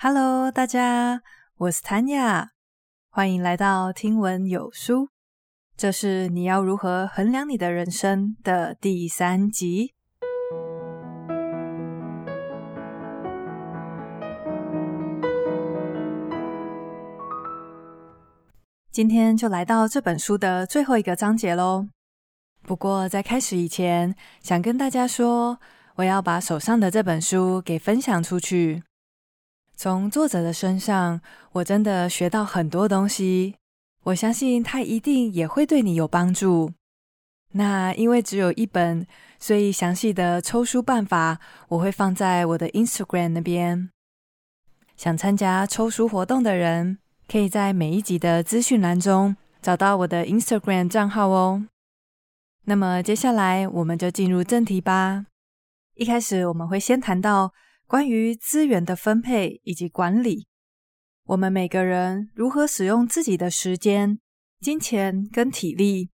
Hello，大家，我是 Tanya，欢迎来到听闻有书。这是你要如何衡量你的人生的第三集。今天就来到这本书的最后一个章节喽。不过在开始以前，想跟大家说，我要把手上的这本书给分享出去。从作者的身上，我真的学到很多东西。我相信他一定也会对你有帮助。那因为只有一本，所以详细的抽书办法我会放在我的 Instagram 那边。想参加抽书活动的人，可以在每一集的资讯栏中找到我的 Instagram 账号哦。那么接下来我们就进入正题吧。一开始我们会先谈到。关于资源的分配以及管理，我们每个人如何使用自己的时间、金钱跟体力，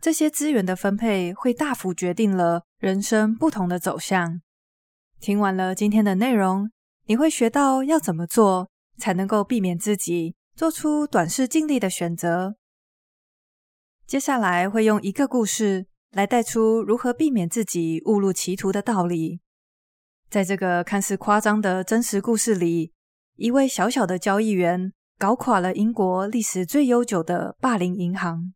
这些资源的分配会大幅决定了人生不同的走向。听完了今天的内容，你会学到要怎么做才能够避免自己做出短视尽力的选择。接下来会用一个故事来带出如何避免自己误入歧途的道理。在这个看似夸张的真实故事里，一位小小的交易员搞垮了英国历史最悠久的霸凌银行。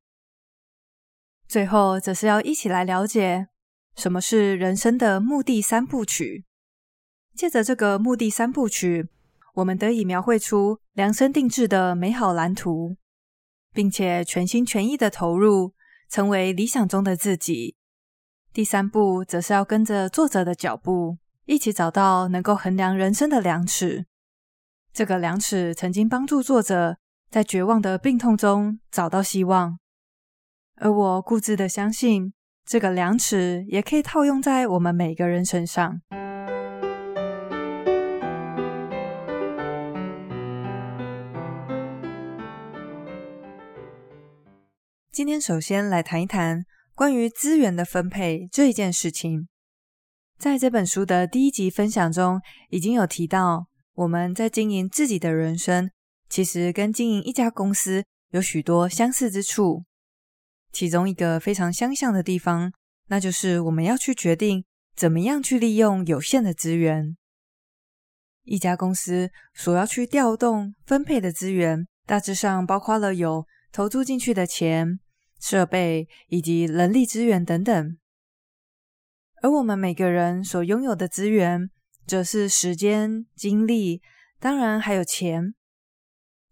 最后，则是要一起来了解什么是人生的目的三部曲。借着这个目的三部曲，我们得以描绘出量身定制的美好蓝图，并且全心全意的投入，成为理想中的自己。第三步，则是要跟着作者的脚步。一起找到能够衡量人生的量尺。这个量尺曾经帮助作者在绝望的病痛中找到希望，而我固执的相信，这个量尺也可以套用在我们每个人身上。今天首先来谈一谈关于资源的分配这一件事情。在这本书的第一集分享中，已经有提到，我们在经营自己的人生，其实跟经营一家公司有许多相似之处。其中一个非常相像的地方，那就是我们要去决定怎么样去利用有限的资源。一家公司所要去调动分配的资源，大致上包括了有投注进去的钱、设备以及人力资源等等。而我们每个人所拥有的资源，则是时间、精力，当然还有钱。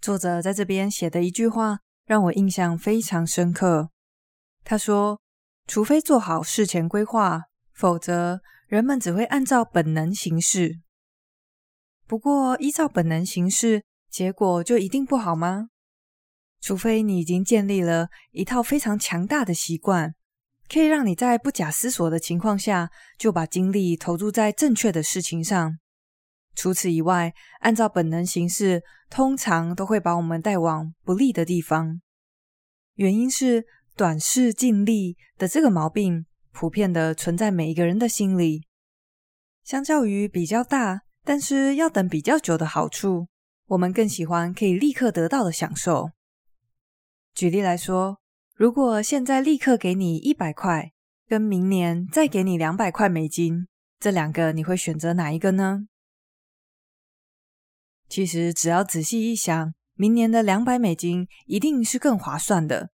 作者在这边写的一句话，让我印象非常深刻。他说：“除非做好事前规划，否则人们只会按照本能行事。不过，依照本能行事，结果就一定不好吗？除非你已经建立了一套非常强大的习惯。”可以让你在不假思索的情况下，就把精力投注在正确的事情上。除此以外，按照本能行事，通常都会把我们带往不利的地方。原因是短视近利的这个毛病，普遍的存在每一个人的心里。相较于比较大，但是要等比较久的好处，我们更喜欢可以立刻得到的享受。举例来说，如果现在立刻给你一百块，跟明年再给你两百块美金，这两个你会选择哪一个呢？其实只要仔细一想，明年的两百美金一定是更划算的。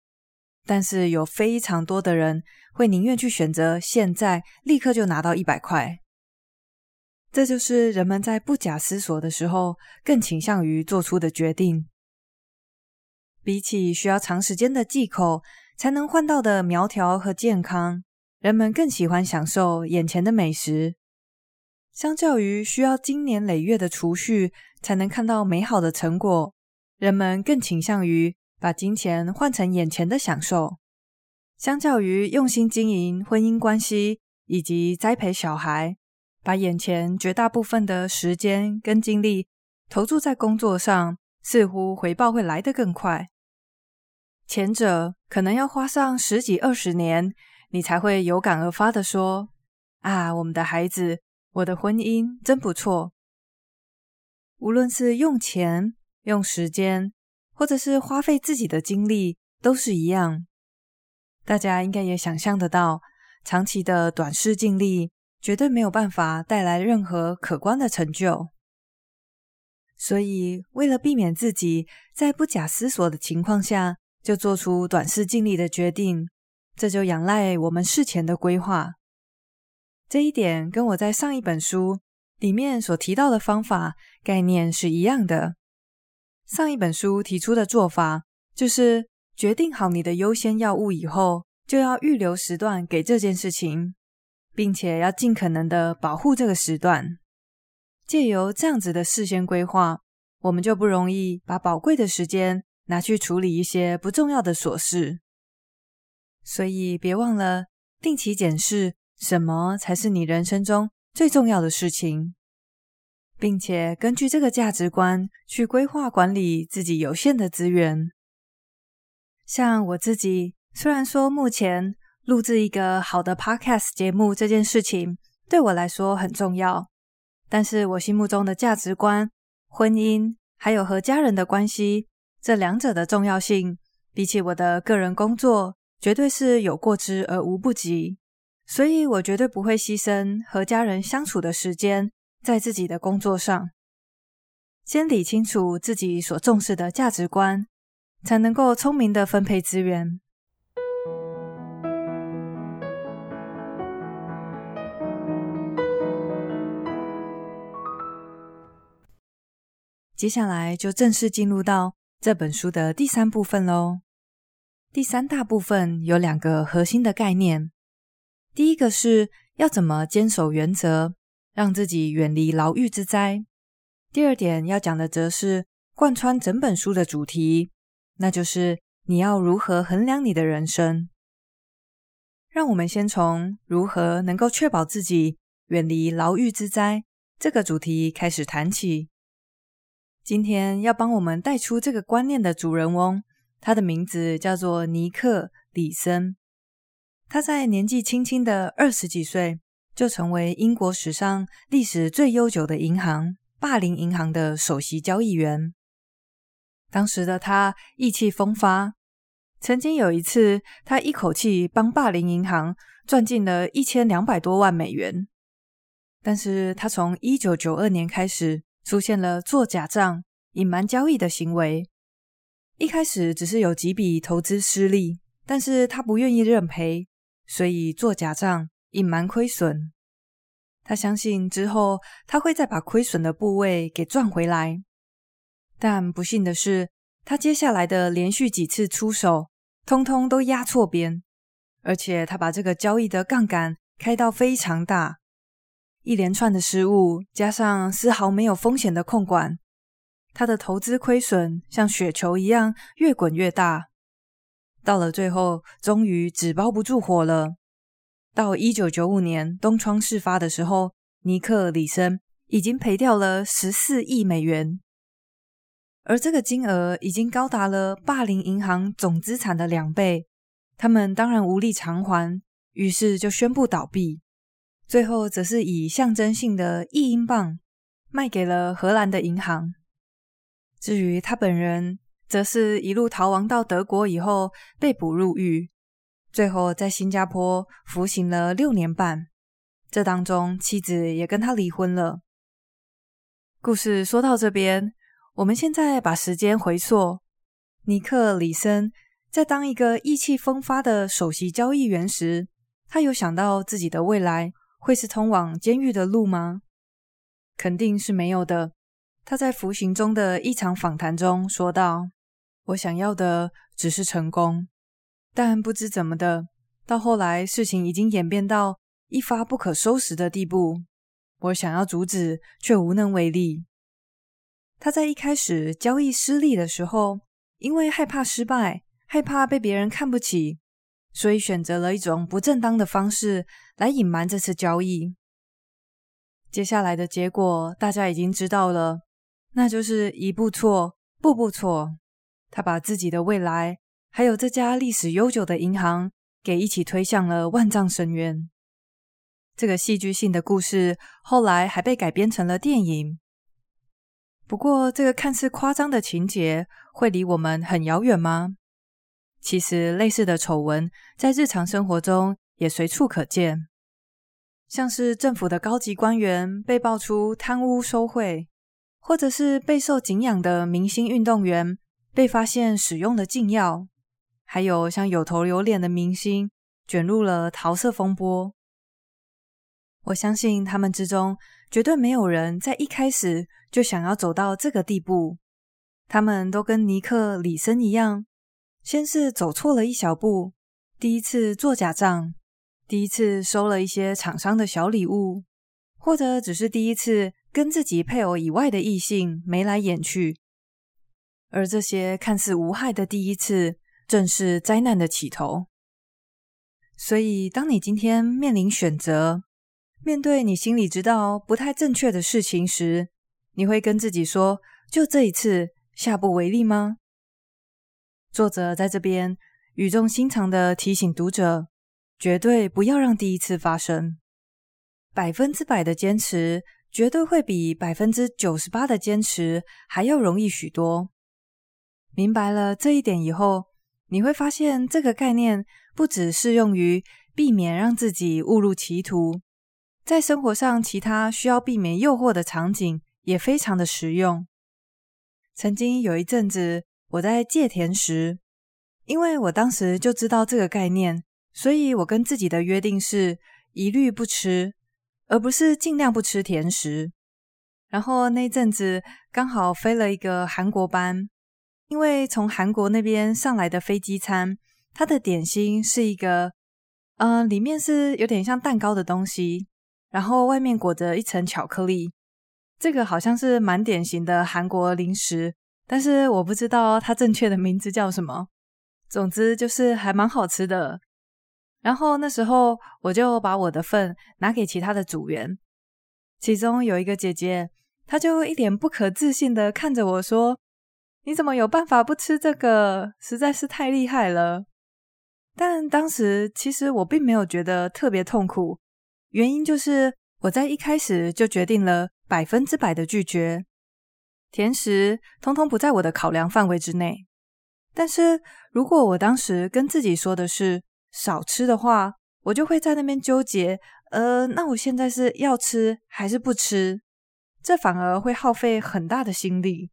但是有非常多的人会宁愿去选择现在立刻就拿到一百块。这就是人们在不假思索的时候更倾向于做出的决定。比起需要长时间的忌口才能换到的苗条和健康，人们更喜欢享受眼前的美食。相较于需要经年累月的储蓄才能看到美好的成果，人们更倾向于把金钱换成眼前的享受。相较于用心经营婚姻关系以及栽培小孩，把眼前绝大部分的时间跟精力投注在工作上，似乎回报会来得更快。前者可能要花上十几二十年，你才会有感而发地说：“啊，我们的孩子，我的婚姻真不错。”无论是用钱、用时间，或者是花费自己的精力，都是一样。大家应该也想象得到，长期的短视近利，绝对没有办法带来任何可观的成就。所以，为了避免自己在不假思索的情况下就做出短视尽力的决定，这就仰赖我们事前的规划。这一点跟我在上一本书里面所提到的方法概念是一样的。上一本书提出的做法，就是决定好你的优先要务以后，就要预留时段给这件事情，并且要尽可能的保护这个时段。借由这样子的事先规划，我们就不容易把宝贵的时间拿去处理一些不重要的琐事。所以别忘了定期检视什么才是你人生中最重要的事情，并且根据这个价值观去规划管理自己有限的资源。像我自己，虽然说目前录制一个好的 Podcast 节目这件事情对我来说很重要。但是我心目中的价值观、婚姻，还有和家人的关系，这两者的重要性，比起我的个人工作，绝对是有过之而无不及。所以我绝对不会牺牲和家人相处的时间在自己的工作上。先理清楚自己所重视的价值观，才能够聪明的分配资源。接下来就正式进入到这本书的第三部分喽。第三大部分有两个核心的概念，第一个是要怎么坚守原则，让自己远离牢狱之灾；第二点要讲的则是贯穿整本书的主题，那就是你要如何衡量你的人生。让我们先从如何能够确保自己远离牢狱之灾这个主题开始谈起。今天要帮我们带出这个观念的主人翁，他的名字叫做尼克·李森。他在年纪轻轻的二十几岁，就成为英国史上历史最悠久的银行——霸凌银行的首席交易员。当时的他意气风发，曾经有一次，他一口气帮霸凌银行赚进了一千两百多万美元。但是他从一九九二年开始，出现了做假账、隐瞒交易的行为。一开始只是有几笔投资失利，但是他不愿意认赔，所以做假账、隐瞒亏损。他相信之后他会再把亏损的部位给赚回来。但不幸的是，他接下来的连续几次出手，通通都压错边，而且他把这个交易的杠杆开到非常大。一连串的失误，加上丝毫没有风险的控管，他的投资亏损像雪球一样越滚越大。到了最后，终于纸包不住火了。到一九九五年东窗事发的时候，尼克·李森已经赔掉了十四亿美元，而这个金额已经高达了霸凌银行总资产的两倍。他们当然无力偿还，于是就宣布倒闭。最后，则是以象征性的一英镑卖给了荷兰的银行。至于他本人，则是一路逃亡到德国以后被捕入狱，最后在新加坡服刑了六年半。这当中，妻子也跟他离婚了。故事说到这边，我们现在把时间回溯，尼克·李森在当一个意气风发的首席交易员时，他有想到自己的未来。会是通往监狱的路吗？肯定是没有的。他在服刑中的一场访谈中说道：“我想要的只是成功，但不知怎么的，到后来事情已经演变到一发不可收拾的地步。我想要阻止，却无能为力。”他在一开始交易失利的时候，因为害怕失败，害怕被别人看不起。所以选择了一种不正当的方式来隐瞒这次交易。接下来的结果大家已经知道了，那就是一步错，步步错。他把自己的未来，还有这家历史悠久的银行，给一起推向了万丈深渊。这个戏剧性的故事后来还被改编成了电影。不过，这个看似夸张的情节会离我们很遥远吗？其实，类似的丑闻在日常生活中也随处可见，像是政府的高级官员被爆出贪污受贿，或者是备受敬仰的明星运动员被发现使用了禁药，还有像有头有脸的明星卷入了桃色风波。我相信他们之中绝对没有人在一开始就想要走到这个地步。他们都跟尼克·李森一样，先是走错了一小步，第一次做假账，第一次收了一些厂商的小礼物，或者只是第一次跟自己配偶以外的异性眉来眼去。而这些看似无害的第一次，正是灾难的起头。所以，当你今天面临选择，面对你心里知道不太正确的事情时，你会跟自己说：“就这一次，下不为例吗？”作者在这边语重心长地提醒读者，绝对不要让第一次发生。百分之百的坚持，绝对会比百分之九十八的坚持还要容易许多。明白了这一点以后，你会发现这个概念不只适用于避免让自己误入歧途。在生活上，其他需要避免诱惑的场景也非常的实用。曾经有一阵子，我在戒甜食，因为我当时就知道这个概念，所以我跟自己的约定是一律不吃，而不是尽量不吃甜食。然后那阵子刚好飞了一个韩国班，因为从韩国那边上来的飞机餐，它的点心是一个，呃，里面是有点像蛋糕的东西。然后外面裹着一层巧克力，这个好像是蛮典型的韩国零食，但是我不知道它正确的名字叫什么。总之就是还蛮好吃的。然后那时候我就把我的份拿给其他的组员，其中有一个姐姐，她就一脸不可置信的看着我说：“你怎么有办法不吃这个？实在是太厉害了。”但当时其实我并没有觉得特别痛苦。原因就是我在一开始就决定了百分之百的拒绝甜食，通通不在我的考量范围之内。但是如果我当时跟自己说的是少吃的话，我就会在那边纠结，呃，那我现在是要吃还是不吃？这反而会耗费很大的心力。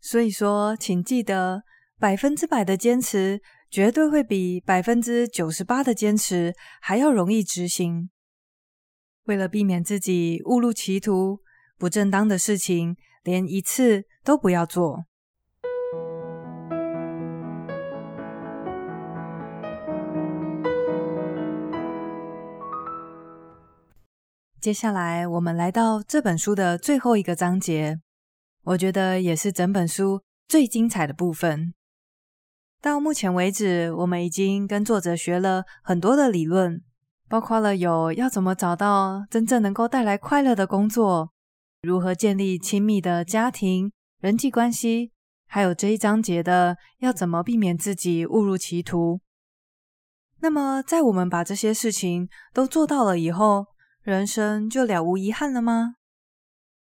所以说，请记得，百分之百的坚持绝对会比百分之九十八的坚持还要容易执行。为了避免自己误入歧途，不正当的事情连一次都不要做。接下来，我们来到这本书的最后一个章节，我觉得也是整本书最精彩的部分。到目前为止，我们已经跟作者学了很多的理论。包括了有要怎么找到真正能够带来快乐的工作，如何建立亲密的家庭人际关系，还有这一章节的要怎么避免自己误入歧途。那么，在我们把这些事情都做到了以后，人生就了无遗憾了吗？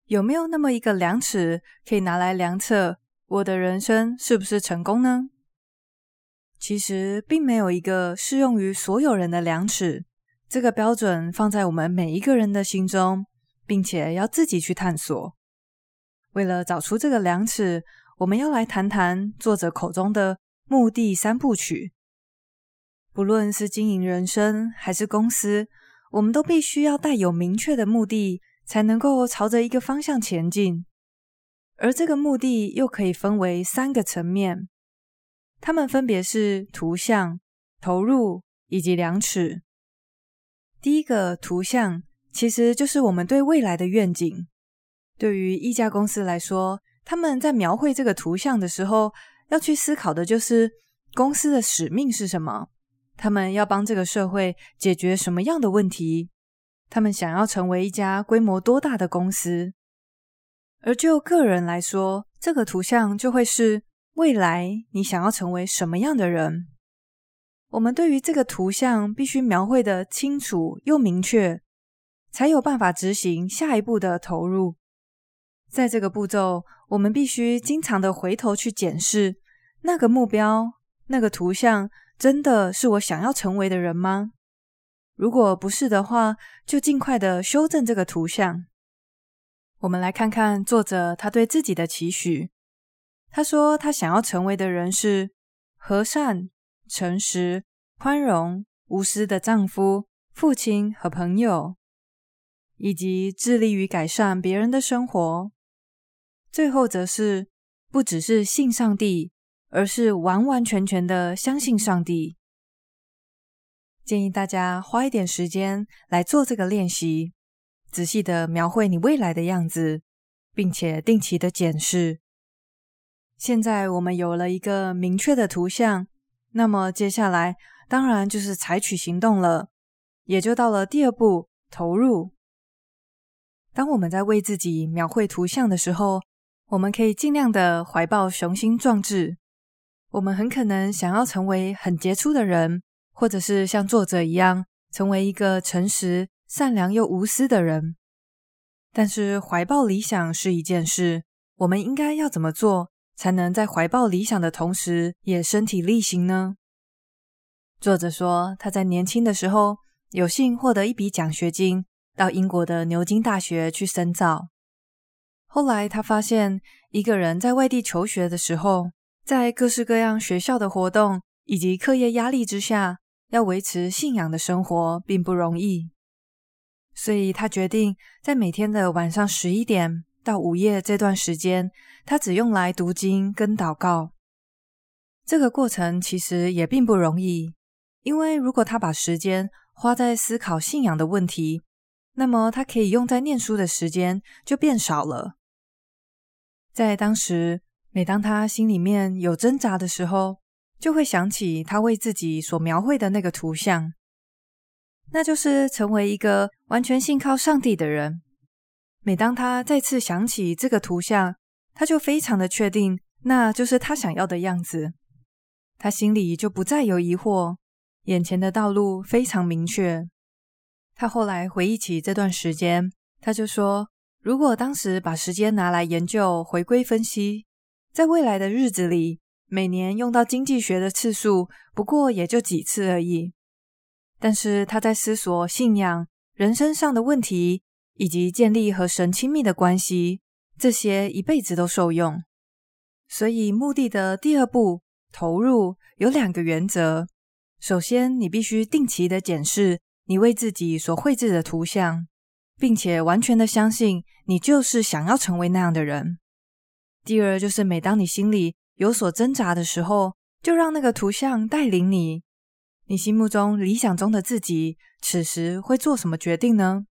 有没有那么一个量尺可以拿来量测我的人生是不是成功呢？其实，并没有一个适用于所有人的量尺。这个标准放在我们每一个人的心中，并且要自己去探索。为了找出这个量尺，我们要来谈谈作者口中的目的三部曲。不论是经营人生还是公司，我们都必须要带有明确的目的，才能够朝着一个方向前进。而这个目的又可以分为三个层面，它们分别是图像、投入以及量尺。第一个图像其实就是我们对未来的愿景。对于一家公司来说，他们在描绘这个图像的时候，要去思考的就是公司的使命是什么？他们要帮这个社会解决什么样的问题？他们想要成为一家规模多大的公司？而就个人来说，这个图像就会是未来你想要成为什么样的人？我们对于这个图像必须描绘的清楚又明确，才有办法执行下一步的投入。在这个步骤，我们必须经常的回头去检视那个目标、那个图像，真的是我想要成为的人吗？如果不是的话，就尽快的修正这个图像。我们来看看作者他对自己的期许。他说他想要成为的人是和善、诚实、宽容、无私的丈夫、父亲和朋友，以及致力于改善别人的生活。最后则是不只是信上帝，而是完完全全的相信上帝。建议大家花一点时间来做这个练习，仔细的描绘你未来的样子，并且定期的检视。现在我们有了一个明确的图像，那么接下来当然就是采取行动了，也就到了第二步，投入。当我们在为自己描绘图像的时候，我们可以尽量的怀抱雄心壮志。我们很可能想要成为很杰出的人。或者是像作者一样，成为一个诚实、善良又无私的人。但是怀抱理想是一件事，我们应该要怎么做，才能在怀抱理想的同时，也身体力行呢？作者说，他在年轻的时候有幸获得一笔奖学金，到英国的牛津大学去深造。后来他发现，一个人在外地求学的时候，在各式各样学校的活动以及课业压力之下，要维持信仰的生活并不容易，所以他决定在每天的晚上十一点到午夜这段时间，他只用来读经跟祷告。这个过程其实也并不容易，因为如果他把时间花在思考信仰的问题，那么他可以用在念书的时间就变少了。在当时，每当他心里面有挣扎的时候，就会想起他为自己所描绘的那个图像，那就是成为一个完全信靠上帝的人。每当他再次想起这个图像，他就非常的确定，那就是他想要的样子。他心里就不再有疑惑，眼前的道路非常明确。他后来回忆起这段时间，他就说：如果当时把时间拿来研究回归分析，在未来的日子里。每年用到经济学的次数不过也就几次而已，但是他在思索信仰、人生上的问题，以及建立和神亲密的关系，这些一辈子都受用。所以，目的的第二步，投入，有两个原则：首先，你必须定期的检视你为自己所绘制的图像，并且完全的相信你就是想要成为那样的人；第二，就是每当你心里有所挣扎的时候，就让那个图像带领你。你心目中理想中的自己，此时会做什么决定呢？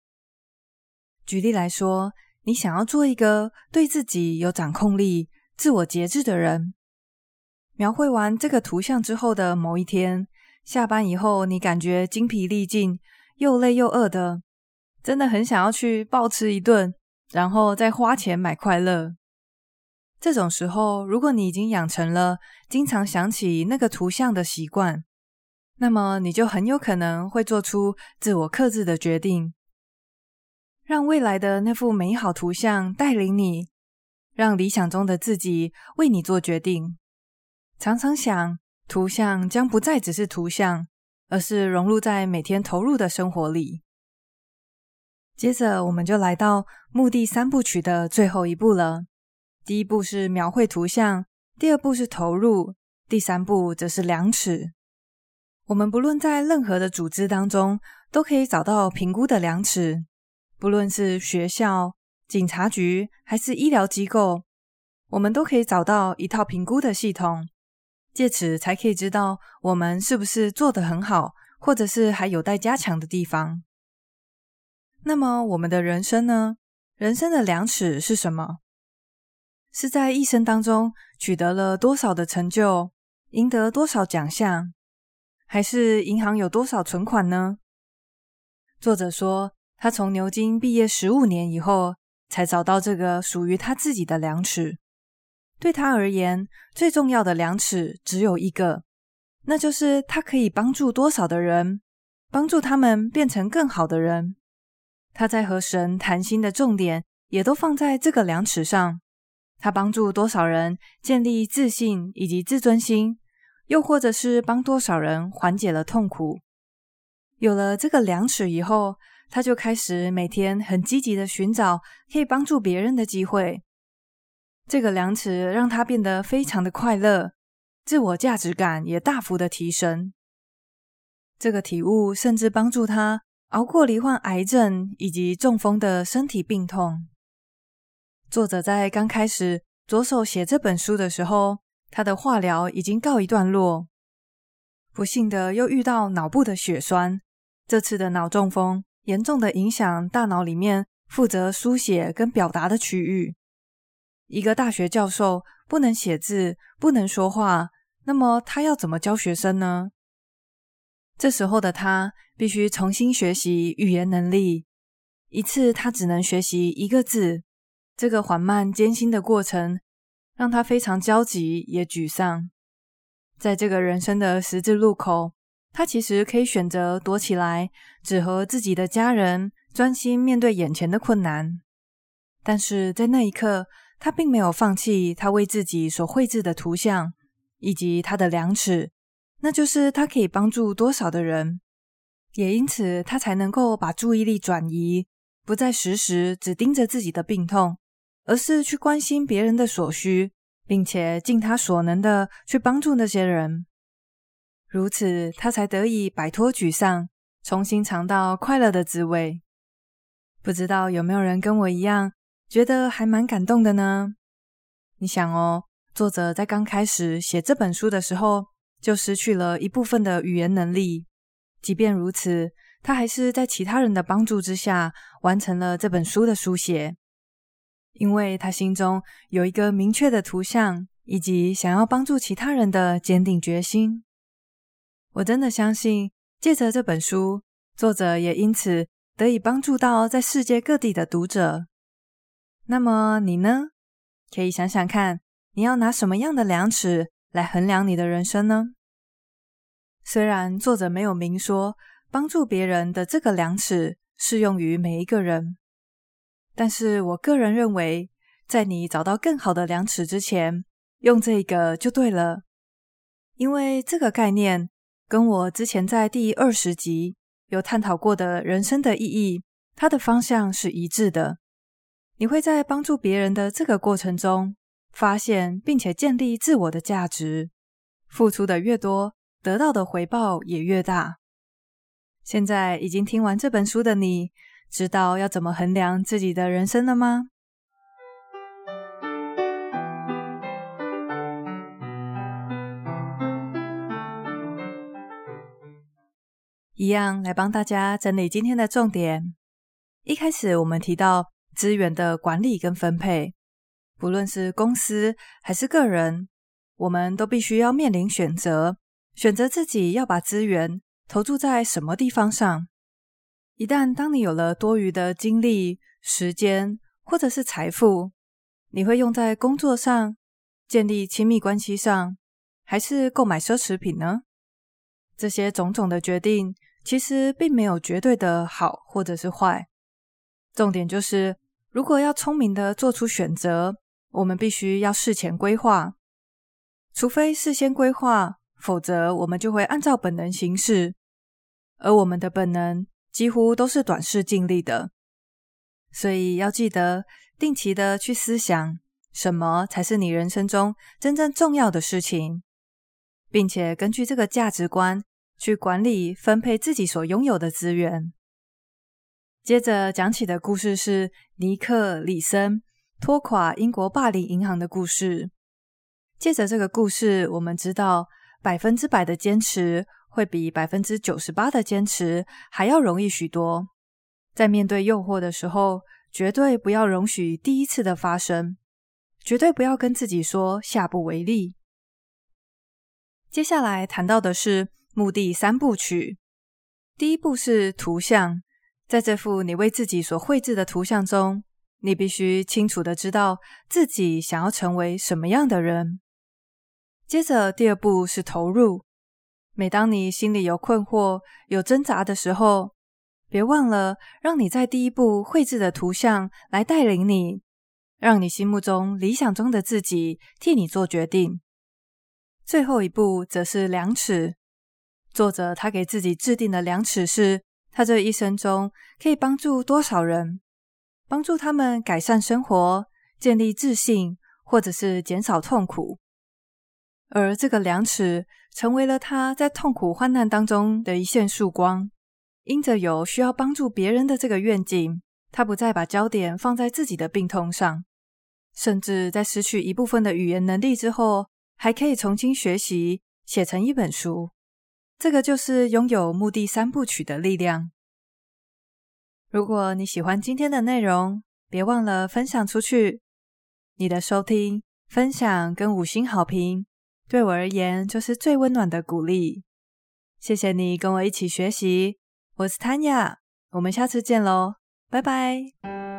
举例来说，你想要做一个对自己有掌控力、自我节制的人。描绘完这个图像之后的某一天，下班以后，你感觉精疲力尽，又累又饿的，真的很想要去暴吃一顿，然后再花钱买快乐。这种时候，如果你已经养成了经常想起那个图像的习惯，那么你就很有可能会做出自我克制的决定，让未来的那幅美好图像带领你，让理想中的自己为你做决定。常常想，图像将不再只是图像，而是融入在每天投入的生活里。接着，我们就来到目的三部曲的最后一步了。第一步是描绘图像，第二步是投入，第三步则是量尺。我们不论在任何的组织当中，都可以找到评估的量尺，不论是学校、警察局还是医疗机构，我们都可以找到一套评估的系统，借此才可以知道我们是不是做得很好，或者是还有待加强的地方。那么我们的人生呢？人生的量尺是什么？是在一生当中取得了多少的成就，赢得多少奖项，还是银行有多少存款呢？作者说，他从牛津毕业十五年以后，才找到这个属于他自己的量尺。对他而言，最重要的量尺只有一个，那就是他可以帮助多少的人，帮助他们变成更好的人。他在和神谈心的重点。也都放在这个量尺上。他帮助多少人建立自信以及自尊心，又或者是帮多少人缓解了痛苦。有了这个量尺以后，他就开始每天很积极的寻找可以帮助别人的机会。这个量尺让他变得非常的快乐，自我价值感也大幅的提升。这个体悟甚至帮助他熬过罹患癌症以及中风的身体病痛。作者在刚开始着手写这本书的时候，他的化疗已经告一段落，不幸的又遇到脑部的血栓。这次的脑中风严重的影响大脑里面负责书写跟表达的区域。一个大学教授不能写字，不能说话，那么他要怎么教学生呢？这时候的他必须重新学习语言能力，一次他只能学习一个字。这个缓慢艰辛的过程让他非常焦急也沮丧。在这个人生的十字路口，他其实可以选择躲起来，只和自己的家人专心面对眼前的困难。但是在那一刻，他并没有放弃他为自己所绘制的图像以及他的量尺。那就是他可以帮助多少的人，也因此他才能够把注意力转移，不再时时只盯着自己的病痛，而是去关心别人的所需，并且尽他所能的去帮助那些人。如此，他才得以摆脱沮丧，重新尝到快乐的滋味。不知道有没有人跟我一样，觉得还蛮感动的呢？你想哦，作者在刚开始写这本书的时候，就失去了一部分的语言能力。即便如此，他还是在其他人的帮助之下完成了这本书的书写，因为他心中有一个明确的图像，以及想要帮助其他人的坚定决心。我真的相信，借着这本书，作者也因此得以帮助到在世界各地的读者。那么你呢？可以想想看，你要拿什么样的量尺来衡量你的人生呢？虽然作者没有明说帮助别人的这个量尺适用于每一个人，但是我个人认为，在你找到更好的量尺之前，用这个就对了。因为这个概念跟我之前在第二十集有探讨过的人生的意义，它的方向是一致的。你会在帮助别人的这个过程中，发现并且建立自我的价值，付出的越多，得到的回报也越大。现在已经听完这本书的你，知道要怎么衡量自己的人生了吗？一样来帮大家整理今天的重点。一开始我们提到资源的管理跟分配。不论是公司还是个人，我们都必须要面临选择，选择自己要把资源投注在什么地方上。一旦当你有了多余的精力、时间或者是财富，你会用在工作上、建立亲密关系上，还是购买奢侈品呢？这些种种的决定，其实并没有绝对的好或者是坏。重点就是，如果要聪明的做出选择。我们必须要事前规划，除非事先规划，否则我们就会按照本能行事，而我们的本能几乎都是短视尽力的。所以要记得定期的去思想，什么才是你人生中真正重要的事情，并且根据这个价值观去管理分配自己所拥有的资源。接着讲起的故事是尼克·李森。拖垮英国霸凌银行的故事。借着这个故事，我们知道百分之百的坚持会比百分之九十八的坚持还要容易许多。在面对诱惑的时候，绝对不要容许第一次的发生，绝对不要跟自己说下不为例。接下来谈到的是目的三部曲。第一步是图像，在这幅你为自己所绘制的图像中。你必须清楚的知道自己想要成为什么样的人。接着，第二步是投入。每当你心里有困惑、有挣扎的时候，别忘了让你在第一步绘制的图像来带领你，让你心目中理想中的自己替你做决定。最后一步则是量尺。作者他给自己制定的量尺是，他这一生中可以帮助多少人，帮助他们改善生活、建立自信，或者是减少痛苦。而这个量尺成为了他在痛苦患难当中的一线曙光。因着有需要帮助别人的这个愿景，他不再把焦点放在自己的病痛上，甚至在失去一部分的语言能力之后，还可以重新学习，写成一本书。这个就是拥有目的三部曲的力量。如果你喜欢今天的内容，别忘了分享出去。你的收听、分享跟五星好评，对我而言就是最温暖的鼓励。谢谢你跟我一起学习，我是 Tanya，我们下次见喽，拜拜。